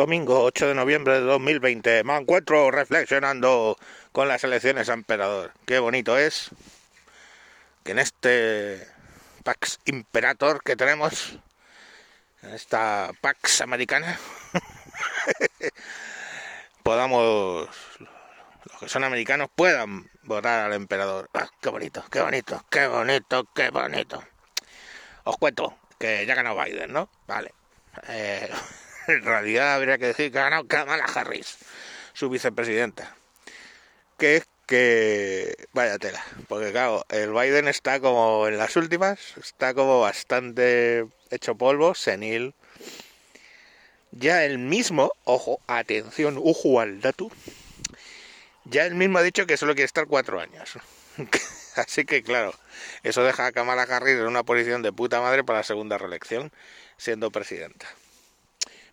Domingo 8 de noviembre de 2020. Me encuentro reflexionando con las elecciones a emperador. Qué bonito es que en este Pax Imperator que tenemos, en esta Pax americana, podamos, los que son americanos, puedan votar al emperador. Ah, qué bonito, qué bonito, qué bonito, qué bonito. Os cuento que ya ganó Biden, ¿no? Vale. Eh, en realidad habría que decir que ha ganado Kamala Harris, su vicepresidenta. Que es que vaya tela, porque claro, el Biden está como en las últimas, está como bastante hecho polvo, senil. Ya el mismo, ojo, atención, ojo al dato, ya él mismo ha dicho que solo quiere estar cuatro años. Así que claro, eso deja a Kamala Harris en una posición de puta madre para la segunda reelección, siendo presidenta.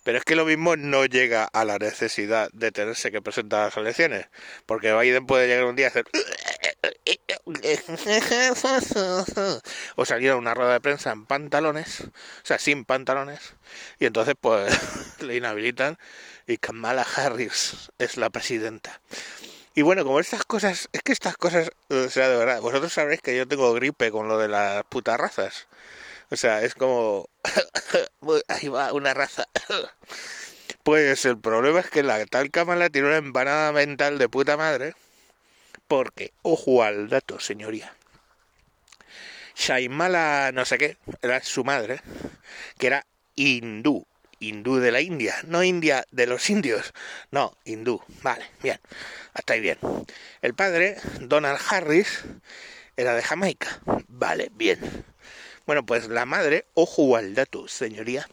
Pero es que lo mismo no llega a la necesidad de tenerse que presentar a las elecciones, porque Biden puede llegar un día a hacer o salir a una rueda de prensa en pantalones, o sea, sin pantalones, y entonces pues le inhabilitan y Kamala Harris es la presidenta. Y bueno, como estas cosas, es que estas cosas, o sea, de verdad, vosotros sabréis que yo tengo gripe con lo de las putas razas. O sea, es como... Ahí va, una raza. Pues el problema es que la tal Kamala tiene una empanada mental de puta madre. Porque, ojo al dato, señoría. Shaimala no sé qué, era su madre, que era hindú, hindú de la India, no India de los indios, no, hindú, vale, bien, hasta ahí bien. El padre, Donald Harris, era de Jamaica, vale, bien. Bueno, pues la madre, ojo al dato, señoría.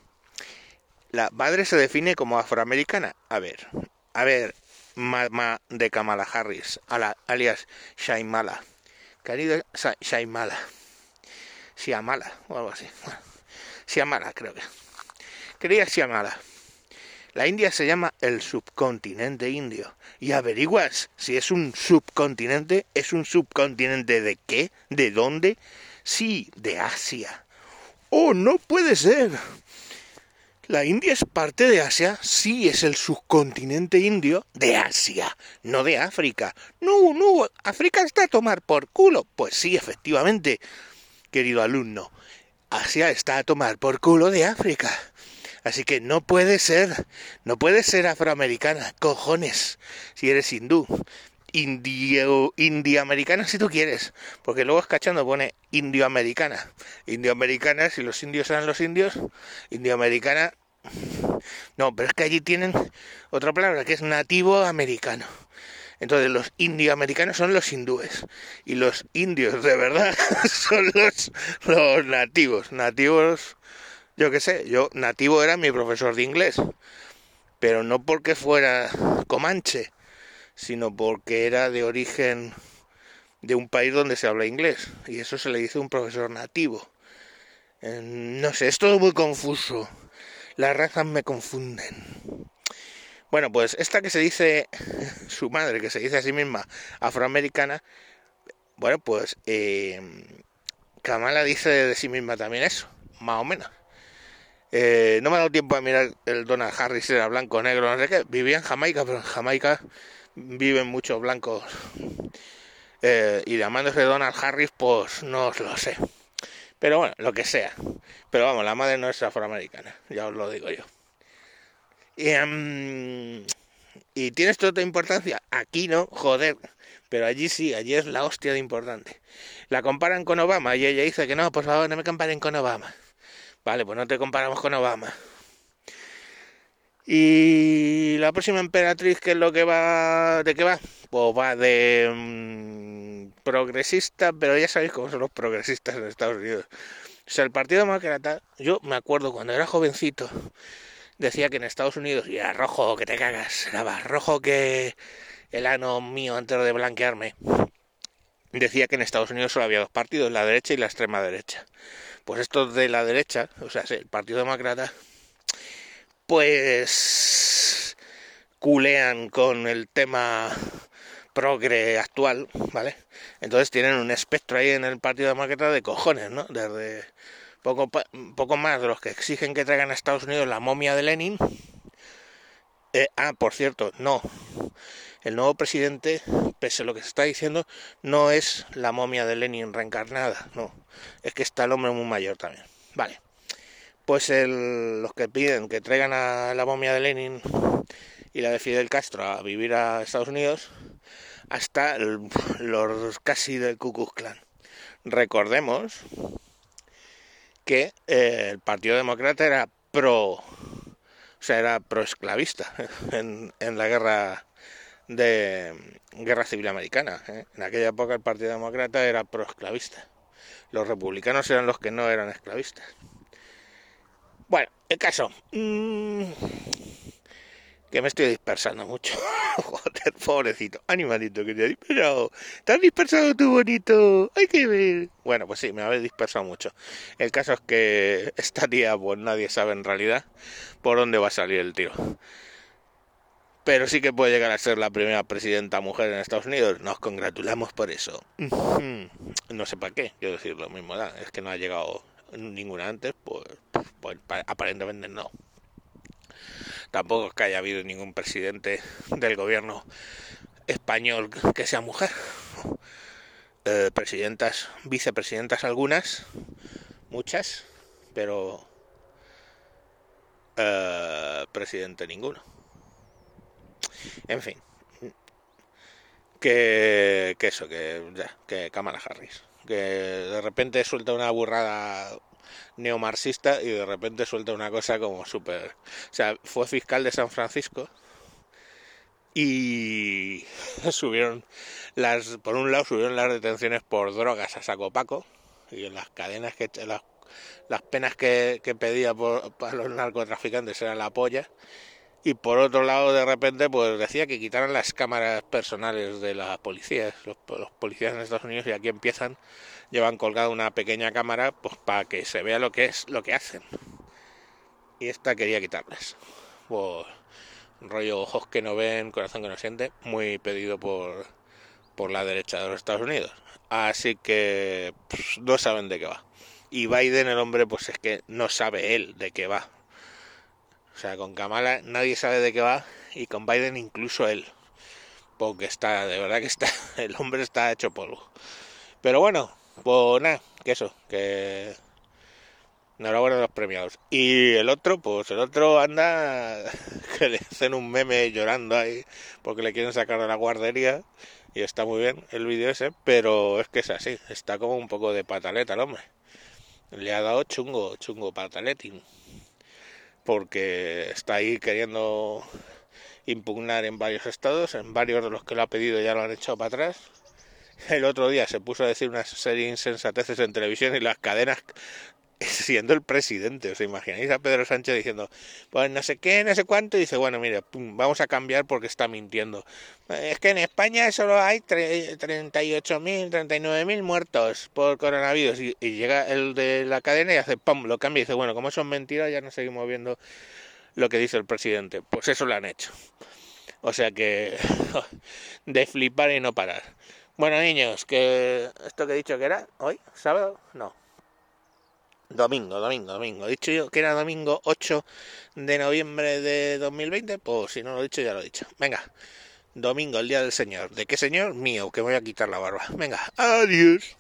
La madre se define como afroamericana. A ver, a ver, mamá de Kamala Harris, alias Shaimala. Querido Shaimala. Siamala, o algo así. Siamala, creo que. Querida Siamala. La India se llama el subcontinente indio. Y averiguas si es un subcontinente. ¿Es un subcontinente de qué? ¿De dónde? Sí, de Asia. Oh, no puede ser. ¿La India es parte de Asia? Sí, es el subcontinente indio de Asia, no de África. No, no, África está a tomar por culo. Pues sí, efectivamente, querido alumno. Asia está a tomar por culo de África. Así que no puede ser, no puede ser afroamericana, cojones, si eres hindú indio, indioamericana si tú quieres, porque luego es cachando pone indioamericana. Indioamericana, si los indios eran los indios, indioamericana. No, pero es que allí tienen otra palabra que es nativo americano. Entonces los indioamericanos son los hindúes y los indios de verdad son los, los nativos. Nativos, yo qué sé, yo nativo era mi profesor de inglés, pero no porque fuera comanche, sino porque era de origen de un país donde se habla inglés, y eso se le dice un profesor nativo. No sé, es todo muy confuso. Las razas me confunden. Bueno, pues esta que se dice, su madre, que se dice a sí misma afroamericana, bueno, pues eh, Kamala dice de sí misma también eso, más o menos. Eh, no me ha dado tiempo a mirar el Donald Harris, era blanco, negro, no sé qué. Vivía en Jamaica, pero en Jamaica viven muchos blancos eh, y llamándose Donald Harris, pues no os lo sé. Pero bueno, lo que sea. Pero vamos, la madre no es afroamericana, ya os lo digo yo. Y, um, ¿y tienes toda importancia? Aquí no, joder. Pero allí sí, allí es la hostia de importante. La comparan con Obama y ella dice que no, por favor, no me comparen con Obama. Vale, pues no te comparamos con Obama. Y la próxima emperatriz, ¿qué es lo que va? ¿De qué va? Pues va de mm, progresista, pero ya sabéis cómo son los progresistas en Estados Unidos. O sea, el Partido Demócrata, yo me acuerdo cuando era jovencito, decía que en Estados Unidos, y era rojo, que te cagas, era rojo que el ano mío antes de blanquearme. Decía que en Estados Unidos solo había dos partidos, la derecha y la extrema derecha. Pues estos de la derecha, o sea, el Partido Demócrata, pues culean con el tema progre actual, ¿vale? Entonces tienen un espectro ahí en el Partido Demócrata de cojones, ¿no? Desde poco, poco más de los que exigen que traigan a Estados Unidos la momia de Lenin Eh, ah, por cierto, no. El nuevo presidente, pese a lo que se está diciendo, no es la momia de Lenin reencarnada, no. Es que está el hombre muy mayor también. Vale. Pues los que piden que traigan a la momia de Lenin y la de Fidel Castro a vivir a Estados Unidos, hasta los casi del Ku Klux Klan. Recordemos que eh, el Partido Demócrata era pro, o sea, era proesclavista en, en la guerra de guerra civil americana. ¿eh? En aquella época el Partido Demócrata era proesclavista. Los republicanos eran los que no eran esclavistas. Bueno, el caso. Mmm, que me estoy dispersando mucho. Joder, pobrecito, animalito que te ha dispersado. Te has dispersado tú, bonito. Hay que ver. Bueno, pues sí, me habéis dispersado mucho. El caso es que esta tía, pues nadie sabe en realidad por dónde va a salir el tiro. Pero sí que puede llegar a ser la primera presidenta mujer en Estados Unidos. Nos congratulamos por eso. No sé para qué, quiero decir lo mismo. Es que no ha llegado ninguna antes, pues, pues aparentemente no. Tampoco es que haya habido ningún presidente del gobierno español que sea mujer. Eh, presidentas, vicepresidentas algunas, muchas, pero eh, presidente ninguno. En fin, que, que eso, que ya, que Kamala Harris, que de repente suelta una burrada neomarxista y de repente suelta una cosa como súper... O sea, fue fiscal de San Francisco y subieron las... Por un lado subieron las detenciones por drogas a saco paco y las cadenas que... Las, las penas que, que pedía por, para los narcotraficantes eran la polla y por otro lado de repente pues decía que quitaran las cámaras personales de las policías los, policías en Estados Unidos y aquí empiezan llevan colgada una pequeña cámara pues para que se vea lo que es lo que hacen. Y esta quería quitarles. Pues rollo ojos que no ven corazón que no siente muy pedido por por la derecha de los Estados Unidos. Así que no saben de qué va. Y Biden el hombre pues es que no sabe él de qué va o sea con Kamala nadie sabe de qué va y con Biden incluso él porque está de verdad que está el hombre está hecho polvo pero bueno pues nada, que eso, que enhorabuena a los premiados. Y el otro, pues el otro anda que le hacen un meme llorando ahí porque le quieren sacar de la guardería y está muy bien el vídeo ese, pero es que es así, está como un poco de pataleta el hombre. Le ha dado chungo, chungo pataletín. Porque está ahí queriendo impugnar en varios estados, en varios de los que lo ha pedido ya lo han echado para atrás. El otro día se puso a decir una serie de insensateces en televisión y las cadenas siendo el presidente. ¿Os imagináis a Pedro Sánchez diciendo, pues no sé qué, no sé cuánto? Y dice, bueno, mire, vamos a cambiar porque está mintiendo. Es que en España solo hay 38.000, 39.000 muertos por coronavirus. Y, llega el de la cadena y hace, pum, lo cambia y dice, bueno, como son mentiras, ya no seguimos viendo lo que dice el presidente. Pues eso lo han hecho. O sea que de flipar y no parar. Bueno, niños, que esto que he dicho que era hoy, sábado, no. Domingo, domingo, domingo. He dicho yo que era domingo 8 de noviembre de 2020, pues si no lo he dicho, ya lo he dicho. Venga, domingo, el día del Señor. ¿De qué Señor? Mío, que me voy a quitar la barba. Venga, adiós.